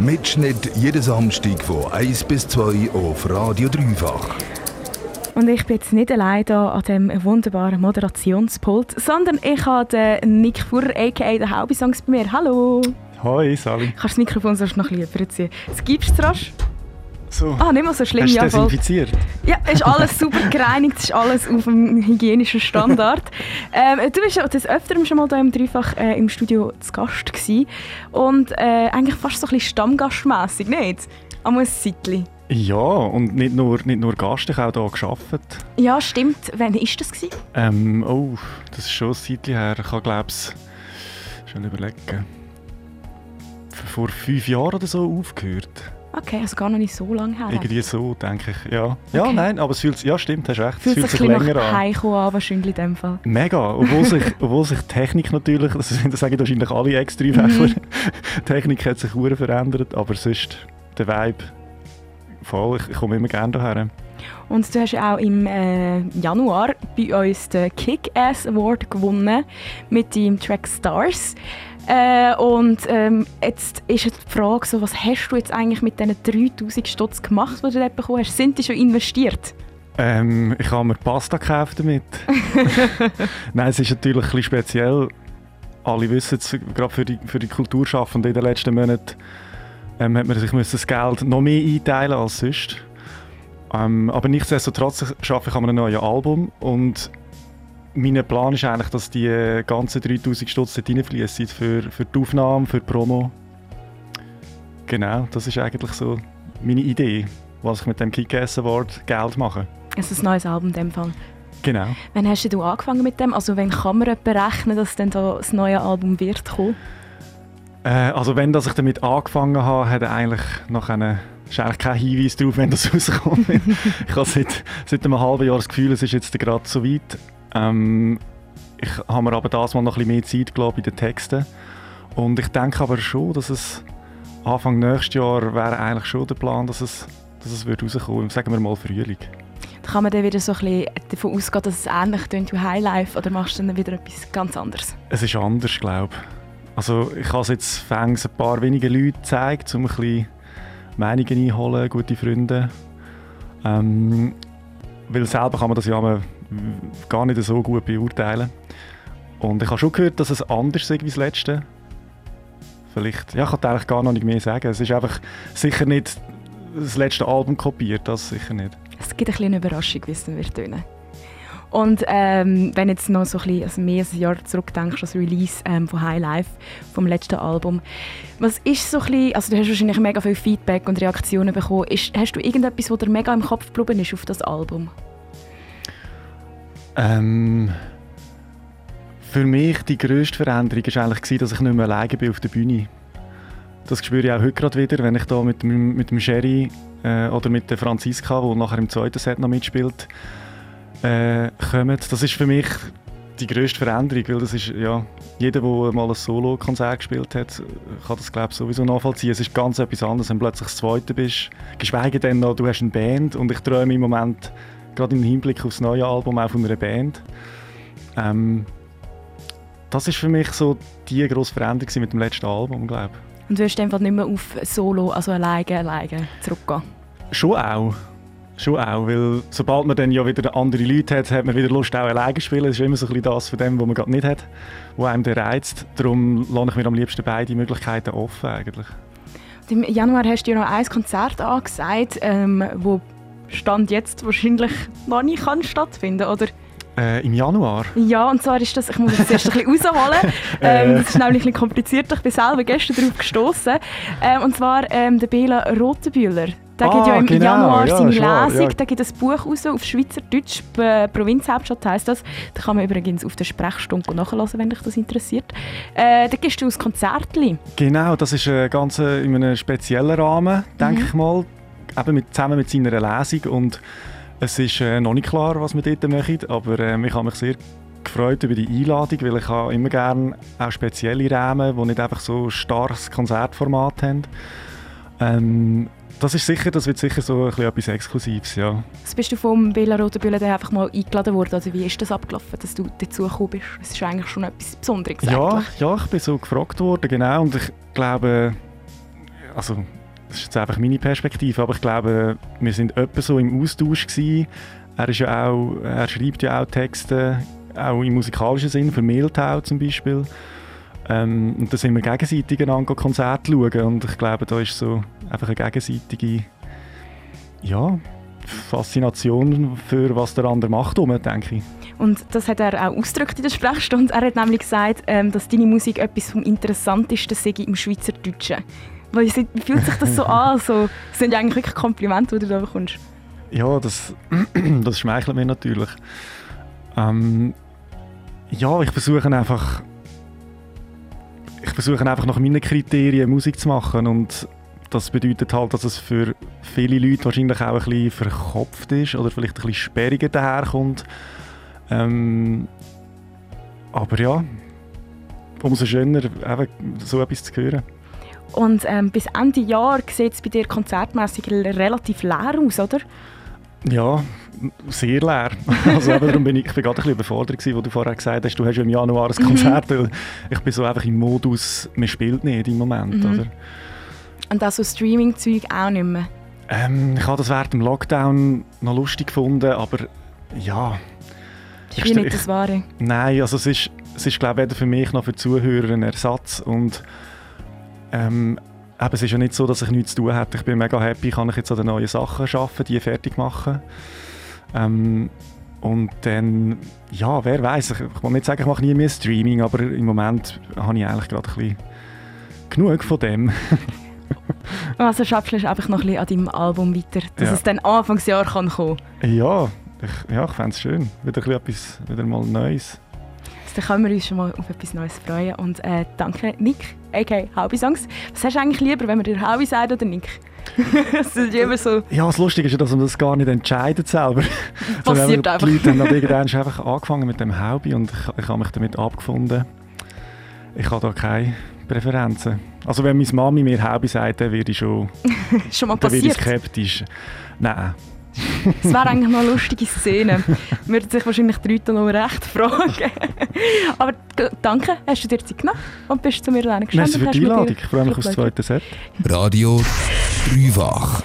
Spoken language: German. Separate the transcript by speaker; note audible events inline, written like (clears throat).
Speaker 1: Mitschnitt jeden Samstag von 1 bis 2 auf Radio Dreifach.
Speaker 2: Und ich bin jetzt nicht allein hier an diesem wunderbaren Moderationspult, sondern ich habe den Nick Fuhrer, a.k.a. den Haubisongs bei mir. Hallo!
Speaker 3: Hoi, Sally.
Speaker 2: Kannst du das Mikrofon sonst noch ein bisschen überziehen? Das gibst du rasch?
Speaker 3: So.
Speaker 2: Ah, nicht mal so schlimm.
Speaker 3: Hast du desinfiziert?
Speaker 2: Ja, ist alles super gereinigt, ist alles auf dem hygienischen Standard. (laughs) ähm, du bist ja des Öfteren schon mal hier im Dreifach äh, im Studio zu Gast gewesen. und äh, eigentlich fast so ein bisschen stammgastmässig, nicht? Ein Zeitchen.
Speaker 3: Ja, und nicht nur, nicht nur Gast, ich habe auch hier gearbeitet.
Speaker 2: Ja, stimmt. Wann war das? Gewesen?
Speaker 3: Ähm, oh, das ist schon ein Zeitchen her. Ich habe, glaube ich, schon überlegen. Vor fünf Jahren oder so aufgehört.
Speaker 2: Okay, also gar noch nicht so lange her.
Speaker 3: Irgendwie so, denke ich. Ja, ja
Speaker 2: Okay.
Speaker 3: nein, aber es fühlt sich, ja stimmt, hast recht.
Speaker 2: Fühlt
Speaker 3: es fühlt
Speaker 2: sich
Speaker 3: sich länger
Speaker 2: nach
Speaker 3: an.
Speaker 2: Heimkommen an, wahrscheinlich in dem Fall.
Speaker 3: Mega, obwohl sich, (laughs) obwohl sich Technik natürlich, das, das sagen wahrscheinlich alle Ex-Dreifächler,
Speaker 2: Mhm.
Speaker 3: die (laughs) Technik hat sich sehr verändert, aber sonst der Vibe, voll, ich, ich komme immer gerne hierher.
Speaker 2: Und du hast auch im äh, Januar bei uns den Kick-Ass Award gewonnen mit deinem Track Stars. Äh, und ähm, jetzt ist die Frage, so, was hast du jetzt eigentlich mit diesen 3000 Stutz gemacht, die du dort bekommen hast? Sind die schon investiert?
Speaker 3: Ähm, ich habe mir Pasta gekauft damit. (laughs) Nein, es ist natürlich ein bisschen speziell. Alle wissen es, gerade für die, für die Kulturschaffenden in den letzten Monaten ähm, hat man sich das Geld noch mehr einteilen als sonst. Ähm, aber nichtsdestotrotz arbeite ich an einem neuen Album und mein Plan ist eigentlich, dass die ganzen 3000 Stutz dort reinfließen für, für die Aufnahme, für die Promo. Genau, das ist eigentlich so meine Idee, was ich mit dem Kick-Ass Award Geld mache.
Speaker 2: Also ein neues Album in dem Fall.
Speaker 3: Genau.
Speaker 2: Wann hast du angefangen mit dem? Also wann kann man etwa rechnen, dass dann da das neue Album wird kommen?
Speaker 3: Äh, also wenn dass ich damit angefangen habe, hat eigentlich noch eine ist eigentlich kein Hinweis darauf, wenn das (laughs) rauskommt. ich habe seit, seit einem halben Jahr das Gefühl, es ist jetzt gerade so weit. Ähm, ich habe mir aber das mal noch ein bisschen mehr Zeit gelassen bei den Texten. Und ich denke aber schon, dass es Anfang nächstes Jahr wäre eigentlich schon der Plan, dass es, dass es wird rauskommen. Sagen wir mal Frühling.
Speaker 2: Da kann man dann wieder so ein bisschen davon ausgehen, dass es ähnlich tönt wie Highlife oder machst du dann wieder etwas ganz anderes?
Speaker 3: Es ist anders, glaube ich. Also ich habe es jetzt fängs ein paar wenige Leute gezeigt, um ein bisschen Meinungen einholen, gute Freunde. Ähm, weil selber kann man das ja gar nicht so gut beurteilen. Und ich habe schon gehört, dass es anders ist wie das letzte. Vielleicht, ja, ich kann eigentlich gar noch nicht mehr sagen. Es ist einfach sicher nicht das letzte Album kopiert, das sicher nicht.
Speaker 2: Es gibt ein bisschen eine Überraschung, wie es dann wird tönen. Und ähm, wenn jetzt noch so ein bisschen, also mehr als ein Jahr zurückdenkst, das Release ähm, von High Life, vom letzten Album, was ist so ein bisschen, also du hast wahrscheinlich mega viel Feedback und Reaktionen bekommen, ist, hast du irgendetwas, was dir mega im Kopf geblieben ist auf das Album?
Speaker 3: Ähm, für mich die grösste Veränderung war eigentlich, dass ich nicht mehr alleine bin auf der Bühne. Das spüre ich auch heute gerade wieder, wenn ich da mit mit dem Sherry äh, oder mit der Franziska, die nachher im zweiten Set noch mitspielt, äh, kommen. Das ist für mich die grösste Veränderung, weil das ist, ja, jeder, der mal ein Solo-Konzert gespielt hat, kann das glaube ich sowieso nachvollziehen. Es ist ganz etwas anderes, wenn du plötzlich das Zweite bist. Geschweige denn noch, du hast eine Band und ich träume im Moment, gerade im Hinblick auf das neue Album, auch von einer Band. Ähm, das ist für mich so die grosse Veränderung mit dem letzten Album, glaube ich.
Speaker 2: Und du wirst einfach nicht mehr auf Solo, also alleine, alleine zurückgehen?
Speaker 3: Schon auch. Schon auch, weil sobald man dann ja wieder andere Leute hat, hat man wieder Lust auch alleine zu spielen. Das ist immer so ein bisschen das von dem, was man gerade nicht hat, was einem dann reizt. Darum lasse ich mir am liebsten beide Möglichkeiten offen eigentlich.
Speaker 2: Im Januar hast du ja noch ein Konzert angesagt, ähm, wo Stand jetzt wahrscheinlich noch nicht kann stattfinden oder?
Speaker 3: Äh, Im Januar?
Speaker 2: Ja, und zwar ist das, ich muss das erst ein bisschen rausholen, (laughs) ähm, das ist nämlich ein bisschen kompliziert, ich bin selber gestern darauf gestoßen. Ähm, und zwar ähm, der Bela Rotenbühler. Der
Speaker 3: Ah,
Speaker 2: gibt ja im
Speaker 3: genau,
Speaker 2: Januar
Speaker 3: ja,
Speaker 2: seine Lesung,
Speaker 3: ja.
Speaker 2: der gibt ein Buch raus auf Schweizerdeutsch, äh, Provinzhauptstadt heisst das. Da kann man übrigens auf der Sprechstunde nachhören, wenn dich das interessiert. Äh, da gehst du aus Konzertli.
Speaker 3: Genau, das ist äh, ganz äh, in einem speziellen Rahmen, denke ich mal. Eben mit, zusammen mit seiner Lesung. Und es ist äh, noch nicht klar, was wir dort machen, aber äh, ich habe mich sehr gefreut über die Einladung, weil ich habe immer gerne auch spezielle Rahmen, die nicht einfach so ein starres Konzertformat haben. Ähm, das ist sicher, das wird sicher so ein bisschen etwas Exklusives, ja.
Speaker 2: Also bist du vom Bela Rotenbühler dann einfach mal eingeladen worden? Oder wie ist das abgelaufen, dass du dazu gekommen bist? Es ist eigentlich schon etwas Besonderes
Speaker 3: Ja, ja, ich bin so gefragt worden, genau. Und ich glaube, also das ist jetzt einfach meine Perspektive, aber ich glaube, wir sind etwa so im Austausch gewesen. Er, ist ja auch, er schreibt ja auch Texte, auch im musikalischen Sinn, für Mehltau zum Beispiel. Ähm, und da sind wir gegenseitig einander Konzerte schauen und ich glaube, da ist so einfach eine gegenseitige ja, Faszination für was der andere macht, denke ich.
Speaker 2: Und das hat er auch ausgedrückt in der Sprechstunde. Er hat nämlich gesagt, ähm, dass deine Musik etwas vom Interessantesten sei im Schweizerdeutschen. Weil, wie fühlt sich das so (laughs) an? So, das sind ja eigentlich wirklich Komplimente, die du da bekommst.
Speaker 3: Ja, das, (clears throat) das schmeichelt mir natürlich. Ähm, ja, ich versuche einfach ich versuche einfach nach meinen Kriterien Musik zu machen und das bedeutet halt, dass es für viele Leute wahrscheinlich auch ein bisschen verkopft ist oder vielleicht ein bisschen sperriger daherkommt. Ähm, aber ja, umso schöner, eben so etwas zu hören.
Speaker 2: Und ähm, bis Ende Jahr sieht es bei dir konzertmäßig relativ leer aus, oder?
Speaker 3: Ja, sehr leer. (laughs) Also eben, darum bin ich, ich bin gerade ein bisschen überfordert gewesen, wo du vorher gesagt hast, du hast ja im Januar ein mhm. Konzert. Mhm. Ich bin so einfach im Modus, man spielt nicht im Moment, mhm. oder?
Speaker 2: Und auch so Streaming-Zeug auch nicht mehr?
Speaker 3: Ähm, ich habe das während dem Lockdown noch lustig gefunden, aber ja...
Speaker 2: Das ist nicht das Wahre. (laughs)
Speaker 3: Nein, also es ist, es ist glaube ich weder für mich noch für die Zuhörer ein Ersatz und ähm, eben, es ist ja nicht so, dass ich nichts zu tun hätte. Ich bin mega happy, kann ich jetzt an den neuen Sachen arbeiten, die fertig machen. Ähm, und dann, ja, wer weiß, ich, ich will nicht sagen, ich mache nie mehr Streaming, aber im Moment habe ich eigentlich gerade ein bisschen genug von dem. (laughs)
Speaker 2: also schaffst du einfach noch ein bisschen an deinem Album weiter, dass ja. es dann Anfangsjahr kann kommen
Speaker 3: Ja, ich, ja, ich fände es schön. Wieder, etwas, wieder mal Neues.
Speaker 2: Also, dann können wir uns schon mal auf etwas Neues freuen. Und äh, danke, Nick, a.k.a. Haubi Songs. Was hast du eigentlich lieber, wenn man dir Haubi sagt oder Nick? (laughs) das ist immer so.
Speaker 3: Ja, das Lustige ist ja, dass man das gar nicht entscheidet selber. (laughs)
Speaker 2: Passiert
Speaker 3: einfach. Die Leute haben irgendwann einfach angefangen mit dem Haubi und ich, ich habe mich damit abgefunden. Ich habe da keine Präferenzen. Also wenn meine Mami mir Haubi sagt, dann werde ich schon, (laughs)
Speaker 2: schon mal passiert. ich
Speaker 3: skeptisch. Nein, (laughs)
Speaker 2: das wäre eigentlich noch eine lustige Szene. Würden sich wahrscheinlich die Leute noch recht fragen. (laughs) Aber danke, hast du dir Zeit genommen und bist zu mir
Speaker 3: gestanden. Merci für die Einladung. Ich freue mich aufs zweite Set.
Speaker 1: Radio Dreifach.